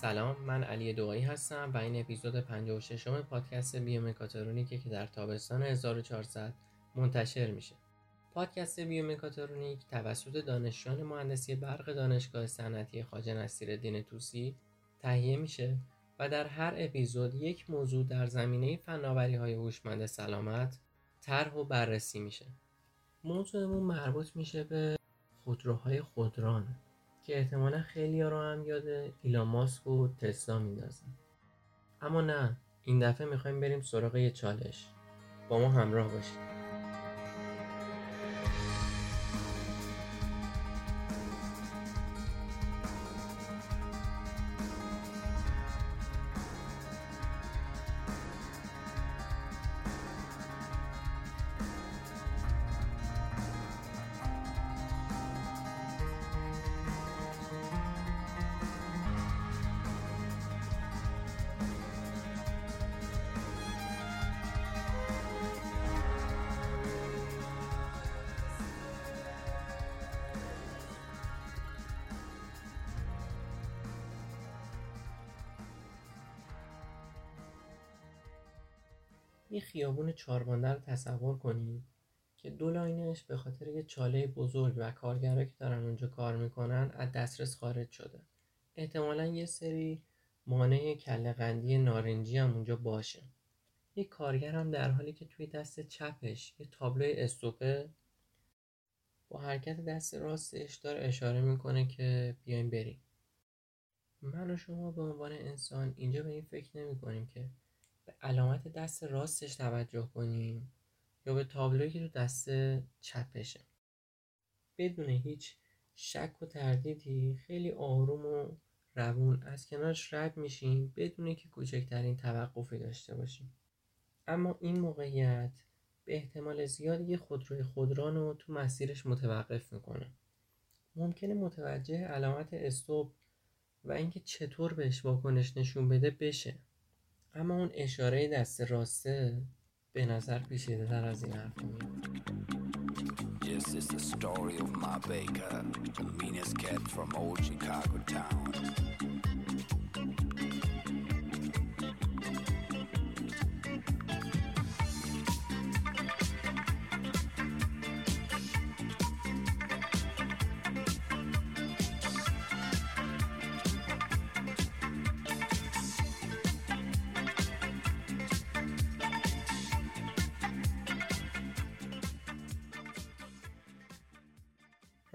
سلام من علی دوایی هستم و این اپیزود 56 م پادکست بیومکاترونیکه که در تابستان 1400 منتشر میشه. پادکست بیومکاترونیک توسط دانشجویان مهندسی برق دانشگاه صنعتی خواجه نصیرالدین طوسی تهیه میشه و در هر اپیزود یک موضوع در زمینه فناوری های هوشمند سلامت طرح و بررسی میشه. موضوعمون مربوط میشه به خودروهای خودران. که احتمالا خیلی رو هم یاد ایلان ماسک و تسلا میندازن. اما نه این دفعه می‌خوایم بریم سراغ یه چالش. با ما همراه باشید. خیابون چاربانده رو تصور کنید که دو لاینش به خاطر یه چاله بزرگ و کارگرا که دارن اونجا کار می‌کنن از دسترس خارج شده. احتمالا یه سری مانع کله قندی نارنجی هم اونجا باشه. یه کارگر هم در حالی که توی دست چپش یه تابلوی استوپه با حرکت دست راستش داره اشاره می‌کنه که بیایم بریم. من و شما به عنوان انسان اینجا به این فکر نمی کنیم که به علامت دست راستش توجه کنیم یا به تابلویی که تو دست چپشه بدون هیچ شک و تردیدی خیلی آروم و روون از کنارش رد میشیم بدون که کوچکترین توقفی داشته باشیم. اما این موقعیت به احتمال زیاد یه خودروی خودران رو تو مسیرش متوقف می‌کنه. ممکنه متوجه علامت استوب و اینکه چطور بهش واکنش نشون بده بشه. اما اون اشاره دست راسته به نظر پیچیده تر از این حرف میاد.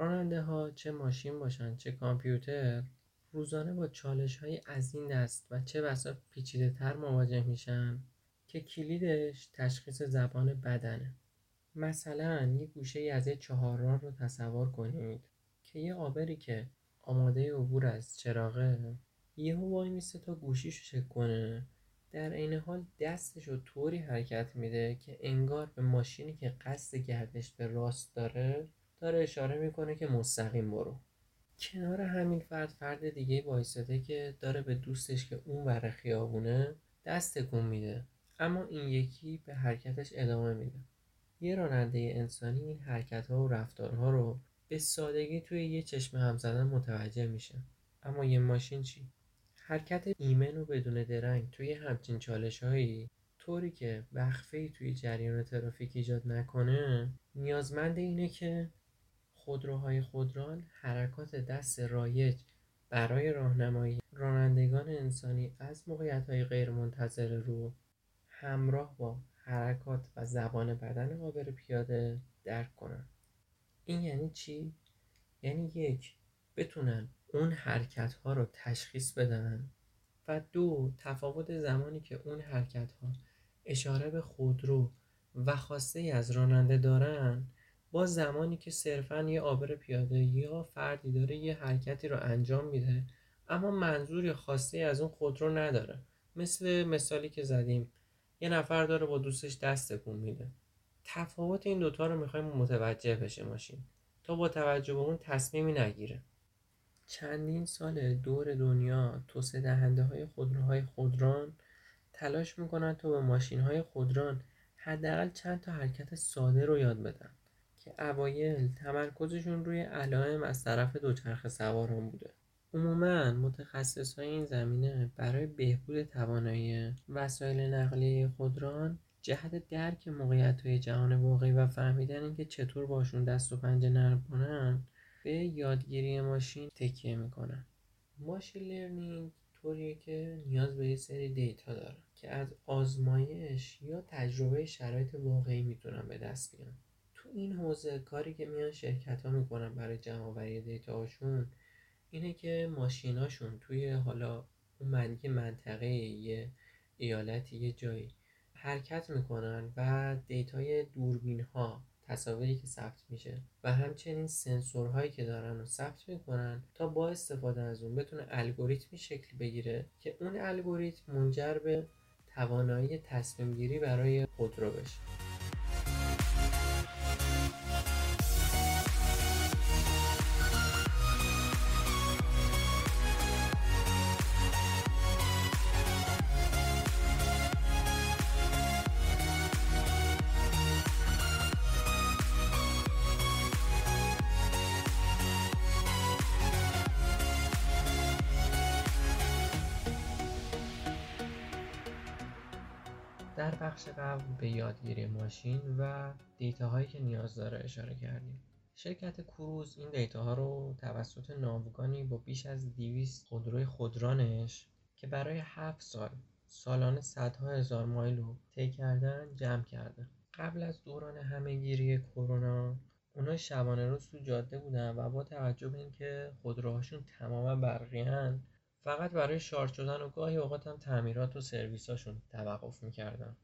راننده ها چه ماشین باشن چه کامپیوتر روزانه با چالش های از این دست و چه بسا پیچیده تر مواجه میشن که کلیدش تشخیص زبان بدنه. مثلا یه گوشه ای از یه چهارراه رو تصور کنید که یه آبری که آماده عبور از چراغه یهو وای میسته تا گوشیشو چک کنه. در عین حال دستش رو طوری حرکت میده که انگار به ماشینی که قصد گردش به راست داره داره اشاره می‌کنه که مستقیم برو. کنار همین فرد فرد دیگه وایستاده که داره به دوستش که اون ور خیابونه دست تکون میده. اما این یکی به حرکتش ادامه میده. یه راننده انسانی این حرکت ها و رفتارها رو به سادگی توی یه چشم هم زدن متوجه میشه. اما یه ماشین چی؟ حرکت ایمن و بدون درنگ توی همچین چالش هایی طوری که وقفه توی جریان ترافیک ایجاد نکنه نیازمند اینه که خودروهای خودران حرکات دست رایج برای راهنمایی رانندگان انسانی از موقعیت‌های غیرمنتظره رو همراه با حرکات و زبان بدن عابر پیاده درک کنن. این یعنی چی؟ یعنی یک بتونن اون حرکت ها رو تشخیص بدن و دو تفاوت زمانی که اون حرکت ها اشاره به خودرو و خواسته از راننده دارن با زمانی که صرفا یه عابر پیاده یا فردی داره یه حرکتی رو انجام میده اما منظور یا خواسته از اون خودرو نداره. مثل مثالی که زدیم یه نفر داره با دوستش دست تکون میده. تفاوت این دوتا رو می‌خوایم متوجه بشه ماشین. تا با توجه به اون تصمیمی نگیره. چندین سال دور دنیا توسعه دهنده های خودروهای خودران تلاش می‌کنن تا به ماشین های خودران حداقل چند تا حرکت ساده رو یاد بدن. که اوایل تمرکزشون روی علائم از طرف دوچرخه سواران بوده. عموما متخصص های این زمینه برای بهبود توانایی وسایل نقلیه خودران جهت درک موقعیت های جهان واقعی و فهمیدن اینکه چطور باشون دست و پنجه نرم کنن به یادگیری ماشین تکیه می‌کنن. machine learning طوریه که نیاز به یه سری دیتا داره که از آزمایش یا تجربه شرایط واقعی می‌تونن به دست بیان این حوزه کاری که میان شرکت ها می‌کنن برای جمع دیتا هاشون اینه که ماشیناشون توی حالا اون منطقه یه ایالتی یه جایی حرکت می‌کنن و دیتای دوربین ها تصاویری که ثبت میشه و همچنین سنسورهایی که دارن رو ثبت می‌کنن تا با استفاده از اون بتونه الگوریتمی شکل بگیره که اون الگوریتم منجر به توانایی تصمیم گیری برای خودرو بشه. به یادگیری ماشین و دیتاهایی که نیاز داره اشاره کردیم. شرکت کروز این دیتاها رو توسط ناوگانی با بیش از 200 خودروی خودرانش که برای 7 سال سالانه صدها هزار مایل رو طی کردن جمع کرده قبل از دوران همهگیری کرونا اونا شبانه روز تو جاده بودن و با توجه به اینکه خودروهاشون تماما برقیان فقط برای شارژ شدن و گاهی اوقات هم تعمیرات و سرویساشون توقف می‌کردن.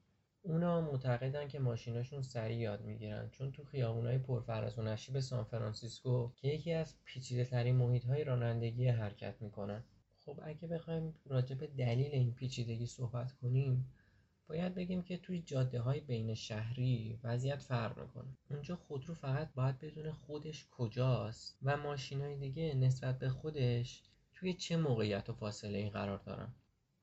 اونا معتقدن که ماشیناشون سریع یاد می‌گیرن. چون تو خیابونای پرفراز و نشیب سانفرانسیسکو که یکی از پیچیده ترین محیط های رانندگی حرکت می‌کنن. خب اگه بخوایم راجع به دلیل این پیچیدگی صحبت کنیم باید بگیم که توی جاده های بین شهری وضعیت فرق می‌کنه. اونجا خودرو فقط باید بدون خودش کجاست و ماشین های دیگه نسبت به خودش توی چه موقعیت و فاصله این قرار دارن.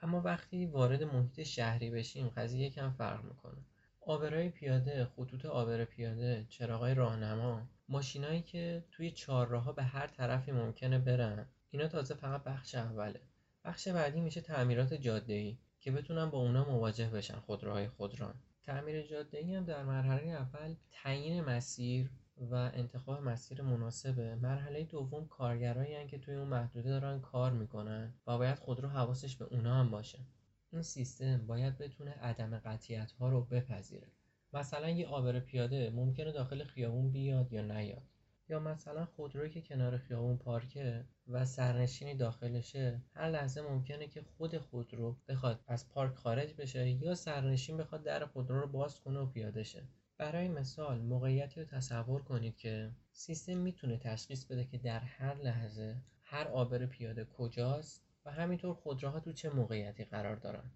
اما وقتی وارد محیط شهری بشیم قضیه یکم فرق می‌کنه. آبرای پیاده خطوط آبر پیاده چراغای راهنما ماشینایی که توی چهارراهها به هر طرفی ممکنه برن اینا تازه فقط بخش اوله. بخش بعدی میشه تعمیرات جاده که بتونن با اونا مواجه بشن خودروهای خودران. تعمیر جاده ای هم در مرحله اول تعیین مسیر و انتخاب مسیر مناسبه. مرحله دوم کارگرایی که توی اون محدوده دارن کار می‌کنن و باید خودرو حواسش به اونا هم باشه. این سیستم باید بتونه عدم قطیت ها رو بپذیره. مثلا یه آبر پیاده ممکنه داخل خیابون بیاد یا نیاد. یا مثلا خودرویی که کنار خیابون پارکه و سرنشینی داخلشه هر لحظه ممکنه که خود خودرو بخواد از پارک خارج بشه یا سرنشین بخواد در خودرو رو باز کنه و پیاده شه برای مثال موقعیتی رو تصور کنید که سیستم می‌تونه تشخیص بده که در هر لحظه هر عابر پیاده کجاست و همینطور خودروها تو چه موقعیتی قرار دارن.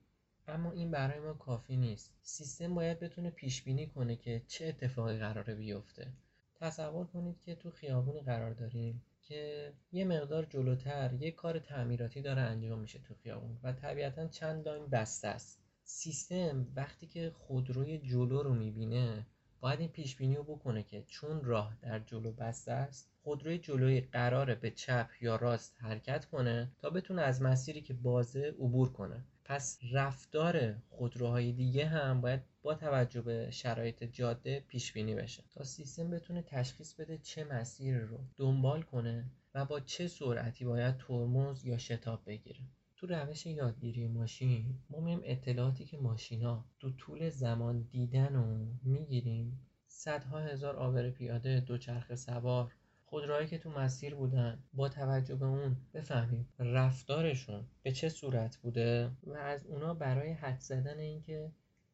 اما این برای ما کافی نیست. سیستم باید بتونه پیش بینی کنه که چه اتفاقی قراره بیفته. تصور کنید که تو خیابونی قرار داریم که یه مقدار جلوتر یه کار تعمیراتی داره انجام میشه تو خیابون و طبیعتا چند لاین بسته است. سیستم وقتی که خودروی جلو رو می‌بینه باید این پیش بینی رو بکنه که چون راه در جلو بسته است خودروی جلوی قراره به چپ یا راست حرکت کنه تا بتونه از مسیری که بازه عبور کنه. پس رفتار خودروهای دیگه هم باید با توجه به شرایط جاده پیش بینی بشه. تا سیستم بتونه تشخیص بده چه مسیر رو دنبال کنه و با چه سرعتی باید ترمز یا شتاب بگیره. تو روش یادگیری ماشین ما میایم اطلاعاتی که ماشینا تو طول زمان دیدن و می‌گیریم. صدها هزار آبر پیاده دوچرخه سوار خودروهایی که تو مسیر بودن. با توجه به اون بفهمیم رفتارشون به چه صورت بوده و از اونا برای حد زدن اینکه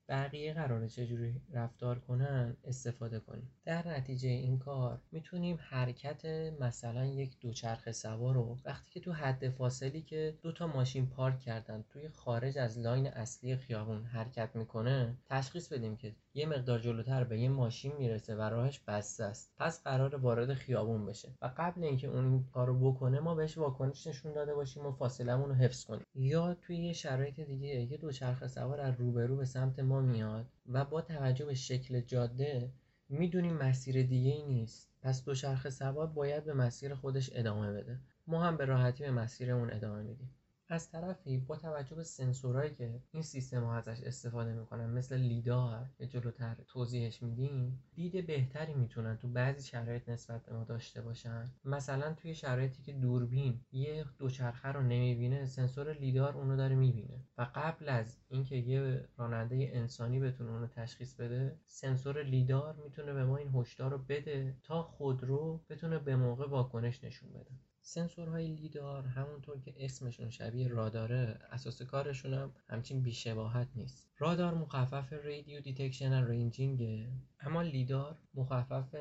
بقیه قراره چجوری رفتار کنن استفاده کنیم. در نتیجه این کار می‌تونیم حرکت مثلا یک دوچرخه سوار رو وقتی که تو حد فاصلی که دو تا ماشین پارک کردن توی خارج از لاین اصلی خیابون حرکت می‌کنه تشخیص بدیم که یه مقدار جلوتر به یه ماشین می‌رسه و راهش بسته است. پس قرار وارد خیابون بشه و قبل اینکه اون کارو بکنه ما بهش واکنش نشون داده باشیم و فاصلمون رو حفظ کنیم. یا توی یه شرایط دیگه یه دوچرخه سوار از روبرو به سمت ما میاد و با توجه به شکل جاده می‌دونیم مسیر دیگه ای نیست. پس دوچرخه سوار باید به مسیر خودش ادامه بده. ما هم به راحتی به مسیرمون ادامه میدیم. از طرفی با توجه به سنسورهایی که این سیستم ها ازش استفاده می‌کنن مثل لیدار که جلوتر توضیحش میدیم دید بهتری می‌تونن تو بعضی شرایط نسبت به ما داشته باشن. مثلا توی شرایطی که دوربین یه دوچرخه رو نمی‌بینه سنسور لیدار اونو داره می‌بینه و قبل از اینکه یه راننده انسانی بتونه اونو تشخیص بده سنسور لیدار می‌تونه به ما این هشدار رو بده تا خودرو بتونه به موقع واکنش نشون بده. سنسورهای لیدار همونطور که اسمشون شبیه راداره اساس کارشون هم همچین بی‌شباهت نیست. رادار مخفف radio detection و ranging ه اما لیدار مخفف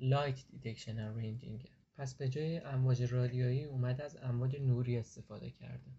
light detection و ranging ه. پس به جای امواج رادیویی اومده از امواج نوری استفاده کرده.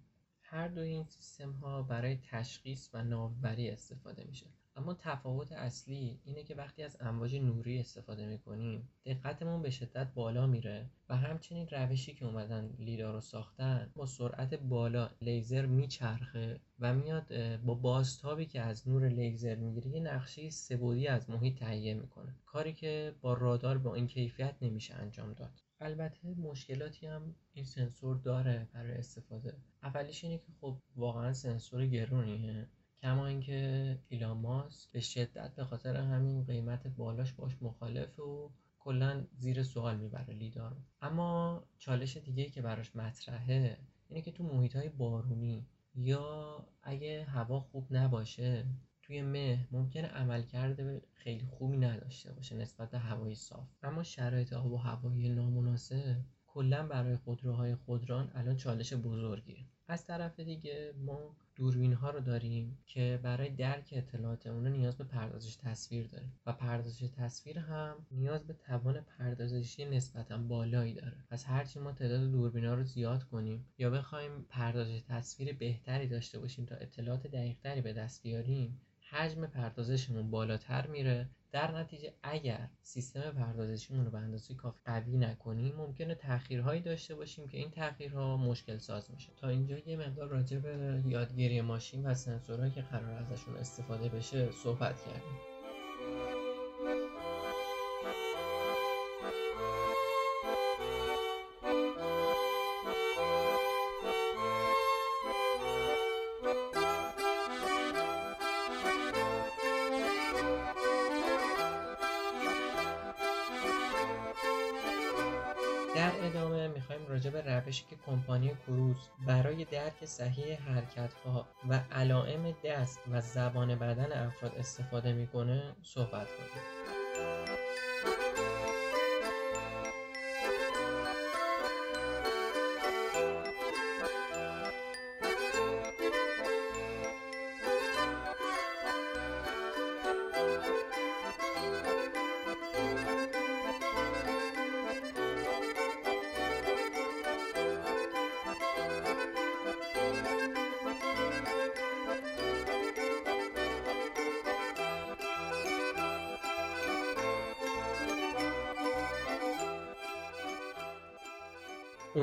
هر دو این سیستم ها برای تشخیص و ناوبری استفاده میشه. اما تفاوت اصلی اینه که وقتی از امواج نوری استفاده می‌کنیم دقتمون به شدت بالا میره و همچنین روشی که اومدن لیدار رو ساختن با سرعت بالا لیزر میچرخه و میاد با بازتابی که از نور لیزر می‌گیره یه نقشه سه‌بعدی از محیط تهیه می‌کنه. کاری که با رادار با این کیفیت نمیشه انجام داد. البته مشکلاتی هم این سنسور داره برای استفاده. اولیش اینه که خب واقعا سنسور گرونیه. کما اینکه ایلان ماسک به شدت به خاطر همین قیمت بالاش باش مخالف و کلا زیر سوال می‌بره لیدار. اما چالش دیگه که براش مطرحه اینه که تو محیط های بارونی یا اگه هوا خوب نباشه توی مه ممکنه عملکرد خیلی خوبی نداشته باشه نسبت به هوای صاف. اما شرایط آب و هوایی نامناسب کلا برای خودروهای خودران الان چالش بزرگیه. از طرف دیگه ما دوربین ها رو داریم که برای درک اطلاعات اون نیاز به پردازش تصویر داریم و پردازش تصویر هم نیاز به توان پردازشی نسبتا بالایی داره. پس هرچی ما تعداد دوربین ها رو زیاد کنیم یا بخوایم پردازش تصویر بهتری داشته باشیم تا اطلاعات دقیقتری به دست بیاریم حجم پردازشمون بالاتر میره. در نتیجه اگر سیستم پردازشیمون رو به اندازه کافی قوی نکنیم ممکنه تاخیرهایی داشته باشیم که این تاخیرها مشکل ساز میشه. تا اینجا یه مقدار راجع به یادگیری ماشین و سنسورهایی که قرار ازشون استفاده بشه صحبت کردیم. کمپانی کروز برای درک صحیح حرکتها و علائم دست و زبان بدن افراد استفاده می‌کنه صحبت کنیم.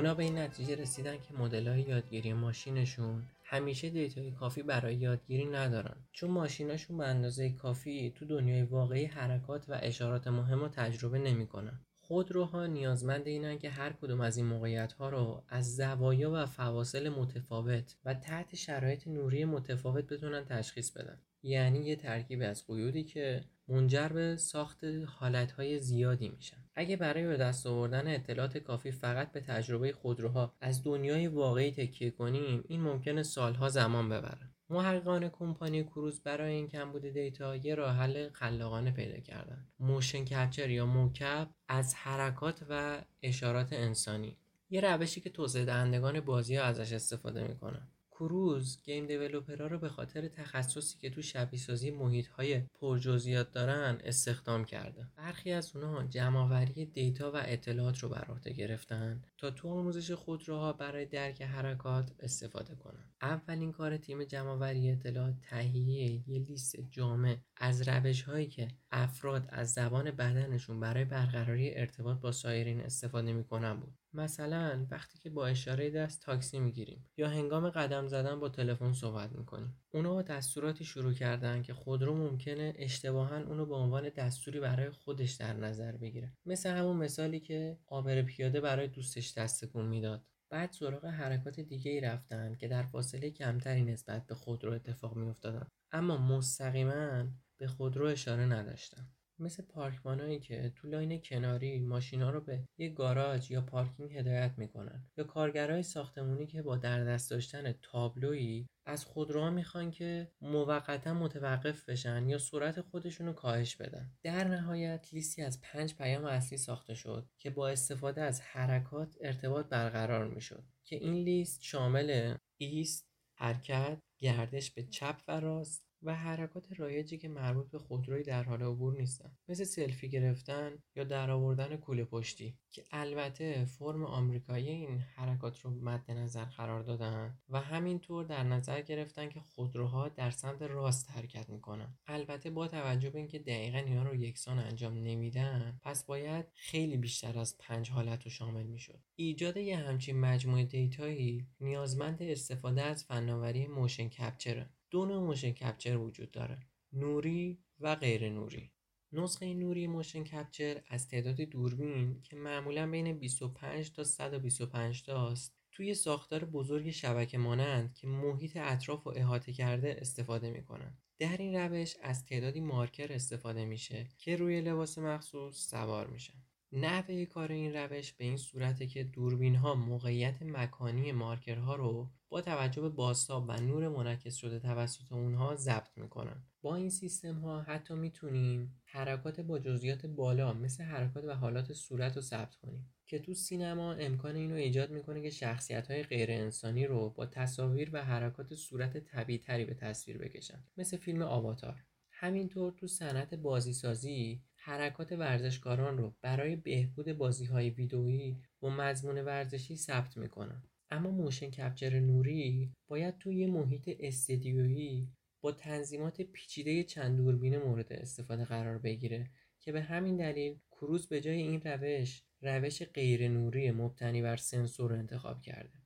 اونا به این نتیجه رسیدن که مدل های یادگیری ماشینشون همیشه دیتای کافی برای یادگیری ندارن. چون ماشیناشون به اندازه کافی تو دنیای واقعی حرکات و اشارات مهم رو تجربه نمی‌کنن. خودروها نیازمند اینن که هر کدوم از این موقعیت ها رو از زوایا و فواصل متفاوت و تحت شرایط نوری متفاوت بتونن تشخیص بدن. یعنی یه ترکیب از قیودی که منجر به ساخت حالتهای زیادی میشن. اگه برای به دست آوردن اطلاعات کافی فقط به تجربه خودروها از دنیای واقعی تکیه کنیم این ممکنه سالها زمان ببره. محققان کمپانی کروز برای این کمبود دیتا یه راه حل خلاقانه پیدا کردن. motion کپچر یا موکپ از حرکات و اشارات انسانی. یه روشی که توسعه دهندگان بازی ها ازش استفاده می‌کنن. کروز گیم دیولوپرها رو به خاطر تخصصی که تو شبیه سازی محیط های پرجزئیات دارن استخدام کرده برخی از اونها جمعآوری دیتا و اطلاعات رو بر عهده گرفتن تا تو آموزش خودروها برای درک حرکات استفاده کنن. اولین کار تیم جمعآوری اطلاعات تهیه یه لیست جامع از روش هایی که افراد از زبان بدنشون برای برقراری ارتباط با سایرین استفاده می‌کنن بود. مثلا وقتی که با اشاره دست تاکسی می‌گیریم یا هنگام قدم زدن با تلفن صحبت می‌کنیم. اونا با دستوراتی شروع کردن که خودرو ممکنه اشتباها اونو به عنوان دستوری برای خودش در نظر بگیره. مثل همون مثالی که عابر پیاده برای دوستش دست می‌داد. بعد سراغ حرکات دیگه ای رفتن که در فاصله کمتری نسبت به خودرو اتفاق می افتادن. اما مستقیما به خودرو اشاره نداشتن. مثل پارکبانایی که تو line کناری ماشینا رو به یه گاراژ یا پارکینگ هدایت می‌کنن. یا کارگرای ساختمونی که با در دست داشتن تابلویی از خودروها می‌خوان که موقتا متوقف بشن یا سرعت خودشون رو کاهش بدن. در نهایت لیستی از پنج پیام اصلی ساخته شد که با استفاده از حرکات ارتباط برقرار می‌شد که این لیست شامل ایست حرکت گردش به چپ و راست و حرکات رایجی که مربوط به خودروی در حال عبور نیستن. مثل سلفی گرفتن یا درآوردن کوله پشتی. که البته فرم آمریکایی این حرکات رو مد نظر قرار دادن و همینطور در نظر گرفتن که خودروها در سمت راست حرکت می‌کنن. البته با توجه به اینکه دقیقا اینا رو یکسان انجام نمیدن پس باید خیلی بیشتر از پنج حالت رو شامل می‌شد. ایجاد یه همچین مجموعه دیتایی نیازمند استفاده از فناوری motion captureه دو نوع motion capture وجود داره. نوری و غیر نوری. نسخه نوری motion capture از تعداد دوربین که معمولا بین 25 تا 125 تاست توی ساختار بزرگ شبکه مانند که محیط اطراف و احاطه کرده استفاده می‌کنن. در این روش از تعدادی مارکر استفاده میشه که روی لباس مخصوص سوار میشن. نحوه کار این روش به این صورته که دوربین ها موقعیت مکانی مارکرها رو با توجه به بازتاب و نور منعکس شده توسط اونها ضبط می‌کنن. با این سیستم ها حتی می‌تونیم حرکات با جزئیات بالا مثل حرکات و حالات صورت رو ثبت کنیم که تو سینما امکان اینو ایجاد می‌کنه که شخصیت های غیر انسانی رو با تصاویر و حرکات صورت طبیعی تری به تصویر بکشن مثل فیلم آواتار. همینطور تو صنعت بازیسازی حرکات ورزشکاران رو برای بهبود بازی های ویدئویی با مضمون ورزشی ثبت می‌کنن. اما motion capture نوری باید توی یه محیط استدیویی با تنظیمات پیچیده چند دوربین مورد استفاده قرار بگیره که به همین دلیل کروز به جای این روش روش غیر نوری مبتنی بر سنسور رو انتخاب کرده.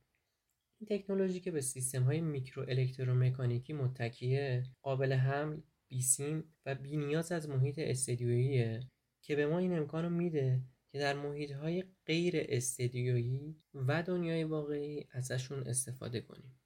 این تکنولوژی که به سیستم های میکرو الکترومکانیکی متکیه قابل حمل بیسیم و بی‌نیاز از محیط استدیوییه که به ما این امکان میده که در محیط های غیر استدیویی و دنیای واقعی ازشون استفاده کنیم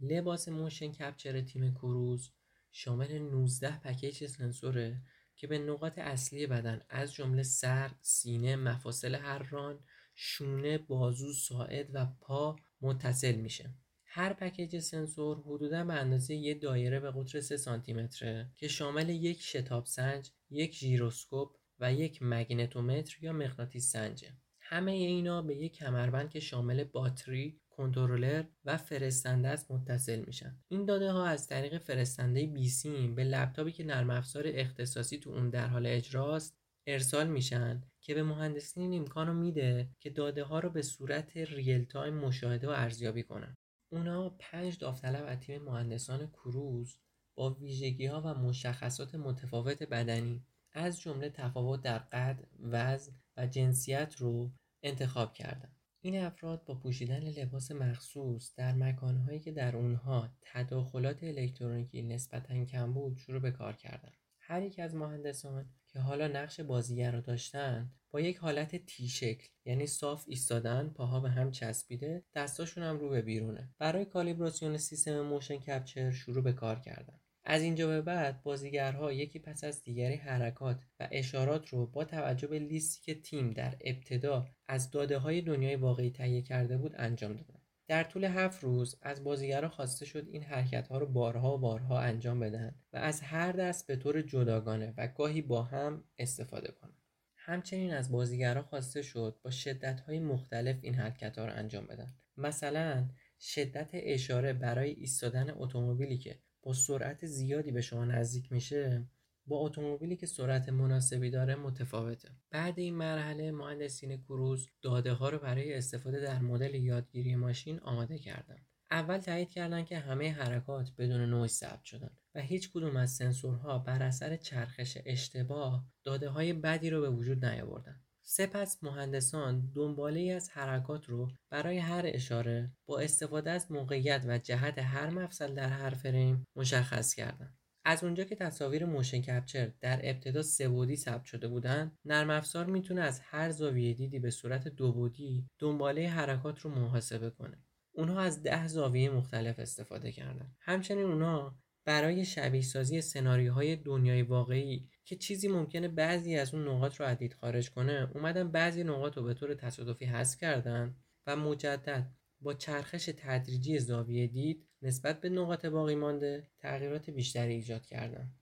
لباس motion capture تیم کروز شامل 19 پکیج سنسوره که به نقاط اصلی بدن از جمله سر، سینه، مفاصل هر ران، شونه، بازو، ساعد و پا متصل میشه. هر پکیج سنسور حدودا به اندازه یک دایره به قطر 3 سانتی متره که شامل یک شتاب سنج، یک ژیروسکوپ و یک مگنتومتر یا مغناطیس سنجه. همه اینا به یک کمربند که شامل باتری، کنترلر و فرستنده است متصل میشن. این داده ها از طریق فرستنده بیسیم به لپتاپی که نرم افزار اختصاصی تو اون در حال اجراست ارسال میشن که به مهندسین امکان رو میده که داده ها رو به صورت real time مشاهده و ارزیابی کنن. اونا پنج داوطلب از تیم مهندسان کروز با ویژگی ها و مشخصات متفاوت بدنی از جمله تفاوت در قد، وزن و جنسیت رو انتخاب کردند. این افراد با پوشیدن لباس مخصوص در مکانهایی که در اونها تداخلات الکترونیکی نسبتا کم بود شروع به کار کردن. هر یک از مهندسان که حالا نقش بازیگر رو داشتن با یک حالت تی شکل یعنی صاف ایستادن پاها به هم چسبیده دستاشون هم رو به بیرونه برای کالیبراسیون سیستم موشن کپچر شروع به کار کردن از اینجا به بعد بازیگرها یکی پس از دیگری حرکات و اشارات رو با توجه به لیستی که تیم در ابتدا از داده های دنیای واقعی تهیه کرده بود انجام دادن در طول هفت روز از بازیگرها خواسته شد این حرکت ها رو بارها و بارها انجام بدن و از هر دست به طور جداگانه و گاهی با هم استفاده کنند. همچنین از بازیگرها خواسته شد با شدت های مختلف این حرکت ها رو انجام بدن. مثلا شدت اشاره برای ایستادن اتومبیلی که با سرعت زیادی به شما نزدیک میشه با اتومبیلی که سرعت مناسبی داره متفاوته. بعد این مرحله مهندسین کروز داده ها رو برای استفاده در مدل یادگیری ماشین آماده کردن اول تایید کردن که همه حرکات بدون نویز ثبت شدن و هیچ کدوم از سنسورها بر اثر چرخش اشتباه داده های بدی رو به وجود نیاوردن سپس مهندسان دنباله از حرکات رو برای هر اشاره با استفاده از موقعیت و جهت هر مفصل در هر فریم مشخص کردند. از اونجا که تصاویر motion capture در ابتدا سه بعدی ثبت شده بودن نرم افزار می‌تونه از هر زاویه دیدی به صورت دو بعدی دنباله حرکات رو محاسبه کنه اونها از ده زاویه مختلف استفاده کردن همچنین اونها برای شبیه سازی سناریوهای دنیای واقعی که چیزی ممکنه بعضی از اون نقاط رو از دید خارج کنه اومدن بعضی نقاط رو به طور تصادفی حذف کردن و مجدد با چرخش تدریجی زاویه دید نسبت به نقاط باقی مانده تغییرات بیشتری ایجاد کردن.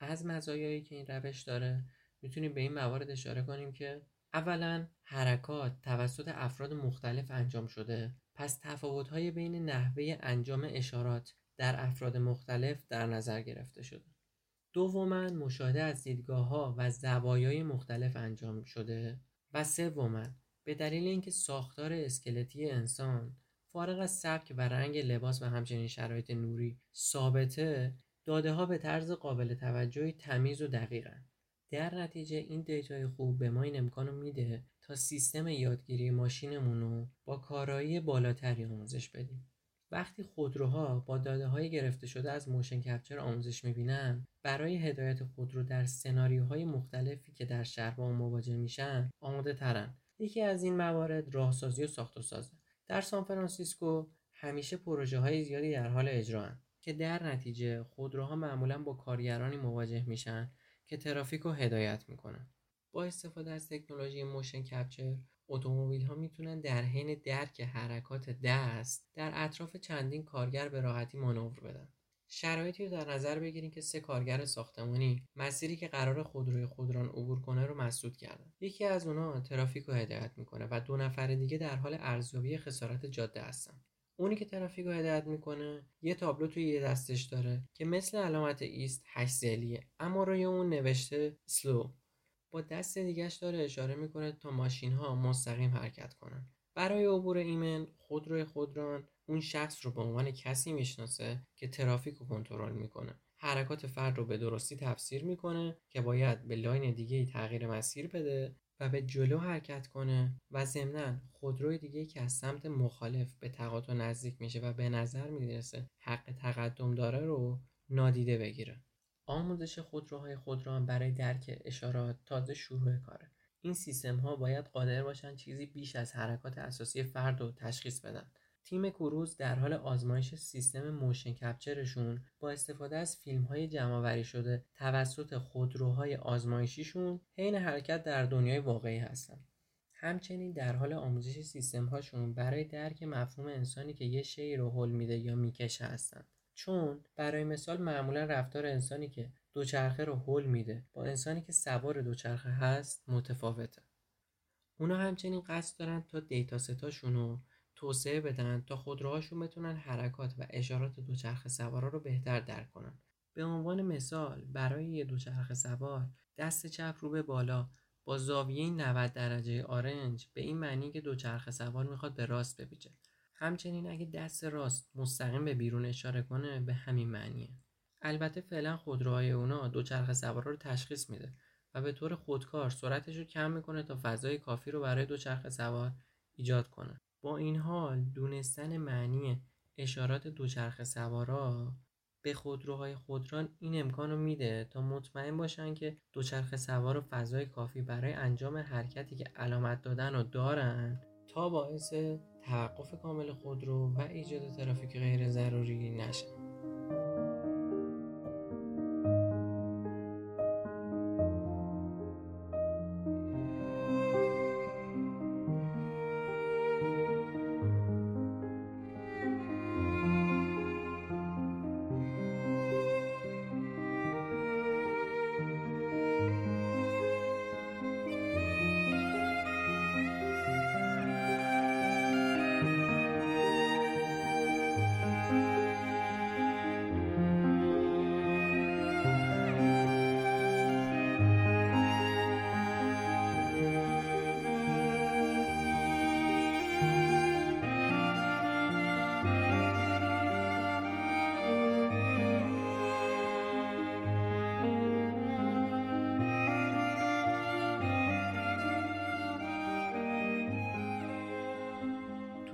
از مزایایی که این روش داره می‌تونیم به این موارد اشاره کنیم که اولا حرکات توسط افراد مختلف انجام شده. پس تفاوت‌های بین نحوه انجام اشارات در افراد مختلف در نظر گرفته شده. دوما مشاهده از دیدگاه ها و زوایای مختلف انجام شده و سوما به دلیل اینکه ساختار اسکلتی انسان فارغ از سبک و رنگ لباس و همچنین شرایط نوری ثابته داده ها به طرز قابل توجهی تمیز و دقیقن. در نتیجه این data ی خوب به ما این امکانو میده تا سیستم یادگیری ماشینمون رو با کارایی بالاتری آموزش بدیم. وقتی خودروها با داده های گرفته شده از motion capture آموزش می‌بینن برای هدایت خودرو در سناریوهای مختلفی که در شهر باهاش مواجه میشن آماده ترن یکی از این موارد راهسازی و ساخت و سازه در سان فرانسیسکو همیشه پروژه های زیادی در حال اجرا که در نتیجه خودروها معمولا با کارگرانی مواجه میشن که ترافیک رو هدایت می‌کنن. با استفاده از تکنولوژی motion capture اتومبیل ها می‌تونن در حین درک حرکات دست در اطراف چندین کارگر به راحتی مانور بدن. شرایطی رو در نظر بگیریم که سه کارگر ساختمانی مسیری که قرار خودروی خودران عبور کنه رو مسدود کردن. یکی از اونها ترافیک رو هدایت می‌کنه و دو نفر دیگه در حال ارزیابی خسارت جاده هستن. اونی که ترافیک رو هدایت می‌کنه یه تابلو توی یه دستش داره که مثل علامت ایست هشت ضلعیه اما روی اون نوشته slow با دست دیگهش داره اشاره می‌کنه تا ماشین ها مستقیم حرکت کنن. برای عبور ایمن خودروی خودران اون شخص رو به عنوان کسی می‌شناسه که ترافیک رو کنترل می‌کنه. حرکات فرد رو به درستی تفسیر می‌کنه که باید به line دیگه تغییر مسیر بده و به جلو حرکت کنه و ضمنا خودروی دیگه که از سمت مخالف به تقاطع نزدیک میشه و به نظر می‌رسه حق تقدم داره رو نادیده بگیره. آموزش خودروهای خودران برای درک اشارات تازه شروع کاره. این سیستم ها باید قادر باشن چیزی بیش از حرکات اساسی فرد رو تشخیص بدن. تیم کروز در حال آزمایش سیستم موشن کپچرشون با استفاده از فیلم های جمع شده توسط خودروهای آزمایشیشون حین حرکت در دنیای واقعی هستن. همچنین در حال آموزش سیستم هاشون برای درک مفهوم انسانی که یه شی رو حل میده یا می‌کشه هستن. چون برای مثال معمولا رفتار انسانی که دوچرخه رو حل میده با انسانی که سوار دوچرخه هست متفاوته. اونا همچنین قصد دارن تا دیتا ستاشون رو توسعه بدن تا خودروهاشون بتونن حرکات و اشارات دوچرخه سوارا رو بهتر درک کنن. به عنوان مثال برای یه دوچرخه سوار دست چپ رو به بالا با زاویه 90 درجه آرنج به این معنی که دوچرخه سوار می‌خواد به راست بپیچه. همچنین اگه دست راست مستقیم به بیرون اشاره کنه به همین معنیه. البته فعلا خودروهای اونا دوچرخه سوارا رو تشخیص میده و به طور خودکار سرعتش رو کم می‌کنه تا فضای کافی رو برای دوچرخه سوار ایجاد کنه. با این حال دونستن معنی اشارات دوچرخه سوارا به خودروهای خودران این امکان رو میده تا مطمئن باشن که دوچرخه سوار و فضای کافی برای انجام حرکتی که علامت دادن رو دارن تا باعث توقف کامل خودرو و ایجاد ترافیک غیر ضروری نشه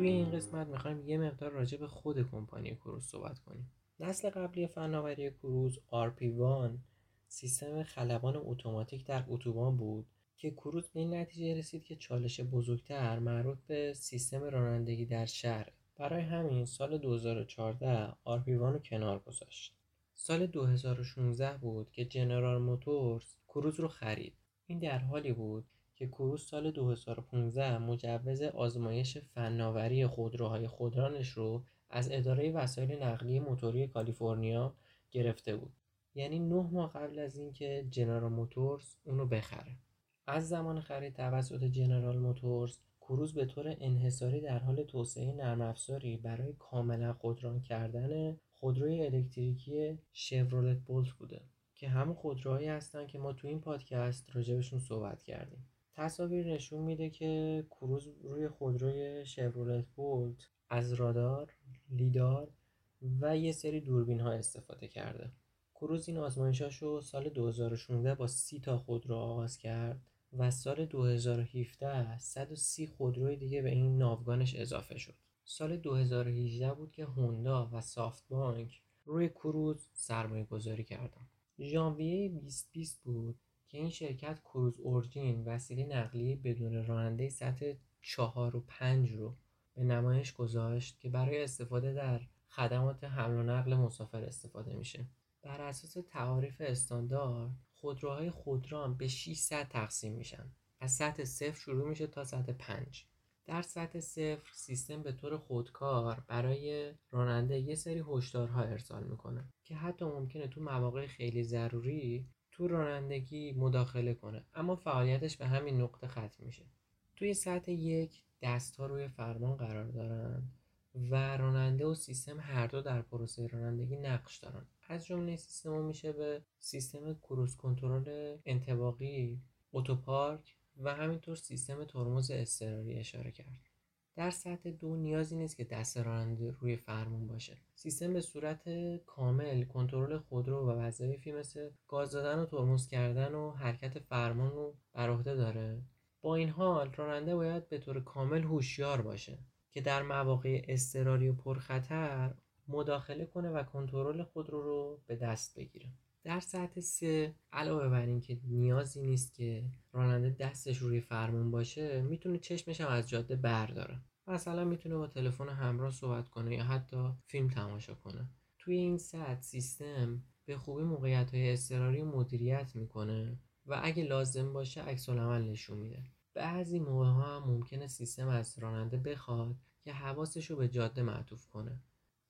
توی این قسمت می‌خوایم یه مقدار راجع به خود کمپانی کروز صحبت کنیم. نسل قبلی فناوری کروز RP1 سیستم خلبان اتوماتیک در اتوبان بود که کروز به این نتیجه رسید که چالش بزرگتر مربوط به سیستم رانندگی در شهر. برای همین سال 2014 RP1 رو کنار گذاشت. سال 2016 بود که جنرال موتورز کروز رو خرید. این در حالی بود که کروز سال 2015 مجوز آزمایش فناوری خودروهای خودرانش رو از اداره وسایل نقلیه موتوری کالیفرنیا گرفته بود. یعنی نه ماه قبل از اینکه جنرال موتورز اونو بخره. از زمان خرید توسط جنرال موتورز کروز به طور انحصاری در حال توسعه نرم افزاری برای کاملا خودران کردن خودروی الکتریکی شورولت بولت بوده که همون خودروهایی هستن که ما تو این پادکست راجبشون صحبت کردیم. تصاویر نشون میده که کروز روی خودروی شورولت بولت از رادار، لیدار و یه سری دوربین ها استفاده کرده. کروز این آزمایشاش رو سال 2016 با سی تا خودرو آغاز کرد و سال 2017 130 خودروی دیگه به این ناوگانش اضافه شد. سال 2018 بود که هوندا و سافت بانک روی کروز سرمایه گذاری کردن. ژانویه 2020 بود. که این شرکت کروز اورجین وسیله نقلیه بدون راننده سطح 4 و 5 رو به نمایش گذاشت که برای استفاده در خدمات حمل و نقل مسافر استفاده میشه. بر اساس تعاریف استاندارد خودروهای خودران به 6 سطح تقسیم میشن. از سطح صفر شروع میشه تا سطح 5 در سطح صفر سیستم به طور خودکار برای راننده یه سری هشدارها ارسال می‌کنه که حتی ممکنه تو مواقع خیلی ضروری تو رانندگی مداخله کنه. اما فعالیتش به همین نقطه ختم میشه. توی سطح یک دست ها روی فرمان قرار دارن و راننده و سیستم هر دو در پروسه رانندگی نقش دارن. از جمله سیستم میشه به سیستم کروز کنترل انتباقی اتوپارک و همینطور سیستم ترمز اضطراری اشاره کرد. در سطح دو نیازی نیست که دست راننده روی فرمون باشه. سیستم به صورت کامل کنترل خودرو و وظایفی مثل گاز دادن و ترمز کردن و حرکت فرمان رو بر عهده داره. با این حال راننده باید به طور کامل هوشیار باشه که در مواقع اضطراری و پرخطر مداخله کنه و کنترل خودرو رو به دست بگیره. در سطح سه علاوه بر اینکه نیازی نیست که راننده دستش روی فرمون باشه می‌تونه چشمش هم از جاده برداره. مثلا می‌تونه با تلفن همراه صحبت کنه یا حتی فیلم تماشا کنه. توی این سطح سیستم به خوبی موقعیت های اضطراری مدیریت می‌کنه و اگه لازم باشه عکس نشون میده. بعضی موقع ها هم ممکنه سیستم از راننده بخواد که حواسش رو به جاده معطوف کنه.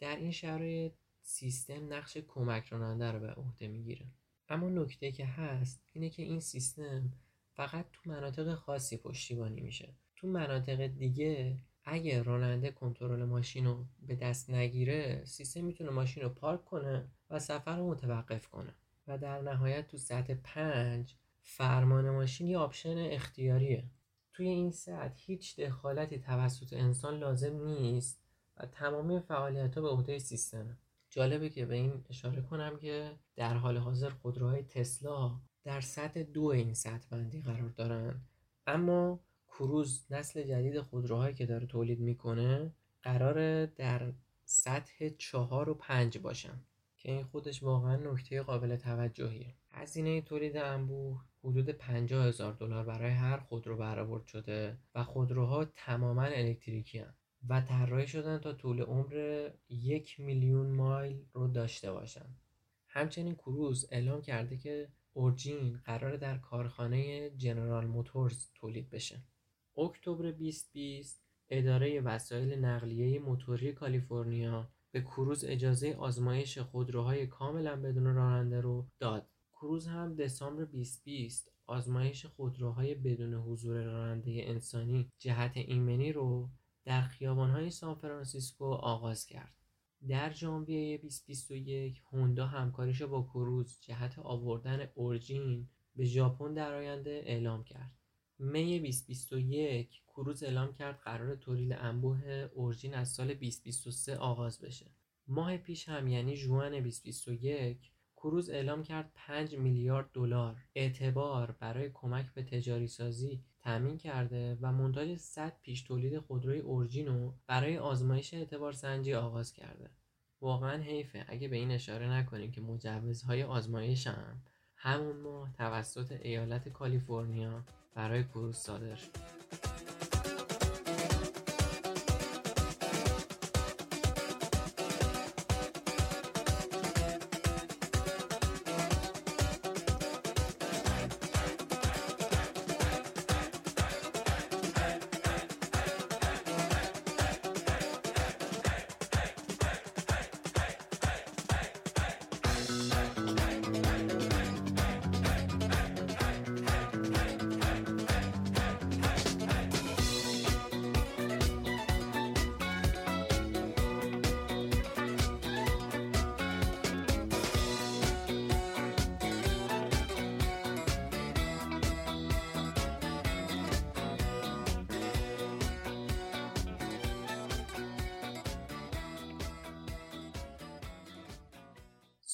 در این شرایط سیستم نقش کمک راننده رو به عهده می‌گیره. اما نکته که هست اینه که این سیستم فقط تو مناطق خاصی پشتیبانی میشه. تو مناطق دیگه اگه راننده کنترل ماشین رو به دست نگیره سیستم می‌تونه ماشین رو پارک کنه و سفر رو متوقف کنه. و در نهایت تو سطح پنج فرمان ماشین یه آپشن اختیاریه. توی این سطح هیچ دخالتی توسط انسان لازم نیست و تمامی فعالیت ها به عهده سیستمه. جالبه که به این اشاره کنم که در حال حاضر خودروهای تسلا در سطح دو این سطح بندی قرار دارن اما کروز نسل جدید خودروهایی که داره تولید می‌کنه قرار در سطح چهار و پنج باشن که این خودش واقعا نکته قابل توجهیه هزینه تولید انبوه حدود 50 هزار دلار برای هر خودرو برآورد شده و خودروها تماما الکتریکی هن. و طراحی شدن تا طول عمر یک میلیون مایل رو داشته باشن. همچنین کروز اعلام کرده که اورجین قرار در کارخانه جنرال موتورز تولید بشه. اکتبر 2020 اداره وسایل نقلیه موتوری کالیفرنیا به کروز اجازه آزمایش خودروهای کاملا بدون راننده رو داد. کروز هم دسامبر 2020 آزمایش خودروهای بدون حضور راننده انسانی جهت ایمنی رو در خیابانهای سانفرانسیسکو آغاز کرد. در ژانویه 2021 هوندا همکاریش با کروز جهت آوردن اورجین به ژاپن در آینده اعلام کرد. می 2021 کروز اعلام کرد قرار تولید انبوه اورجین از سال 2023 آغاز بشه. ماه پیش هم یعنی جوان 2021 کروز اعلام کرد 5 میلیارد دلار اعتبار برای کمک به تجاری سازی تأمین کرده و منتاج 100 پیش تولید خودروی اورجینو برای آزمایش اعتبار سنجی آغاز کرده. واقعا حیفه اگه به این اشاره نکنیم که مجوزهای آزمایش هم همون ماه توسط ایالت کالیفرنیا برای کروز صادر شد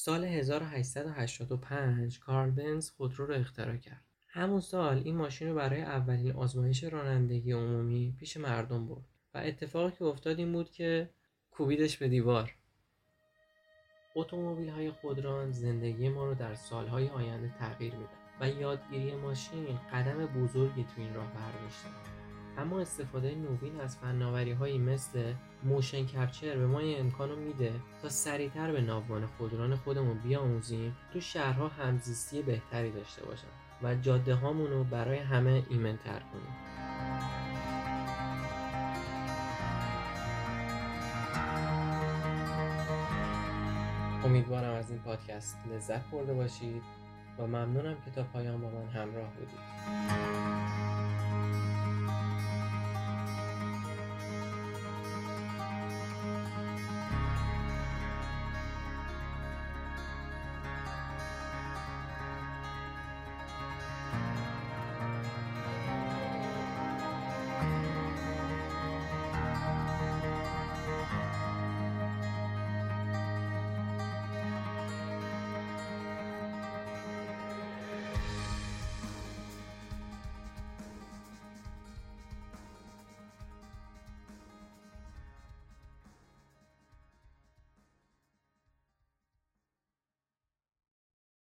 سال 1885 کارل بنز خودرو رو اختراع کرد. همون سال این ماشین رو برای اولین آزمایش رانندگی عمومی پیش مردم برد و اتفاقی که افتاد این بود که کوبیدش به دیوار. اتومبیل های خودران زندگی ما رو در سالهای آینده تغییر میدن و یادگیری ماشین قدم بزرگی تو این راه برداشته. اما استفاده نوین از فناوری هایی مثل motion capture به ما این امکان رو میده تا سریعتر به ناوگان خودران خودمون بیاموزیم تو شهرها همزیستی بهتری داشته باشن و جاده هامون رو برای همه ایمنتر کنیم. امیدوارم از این پادکست لذت برده باشید و ممنونم که تا پایان با من همراه بودید.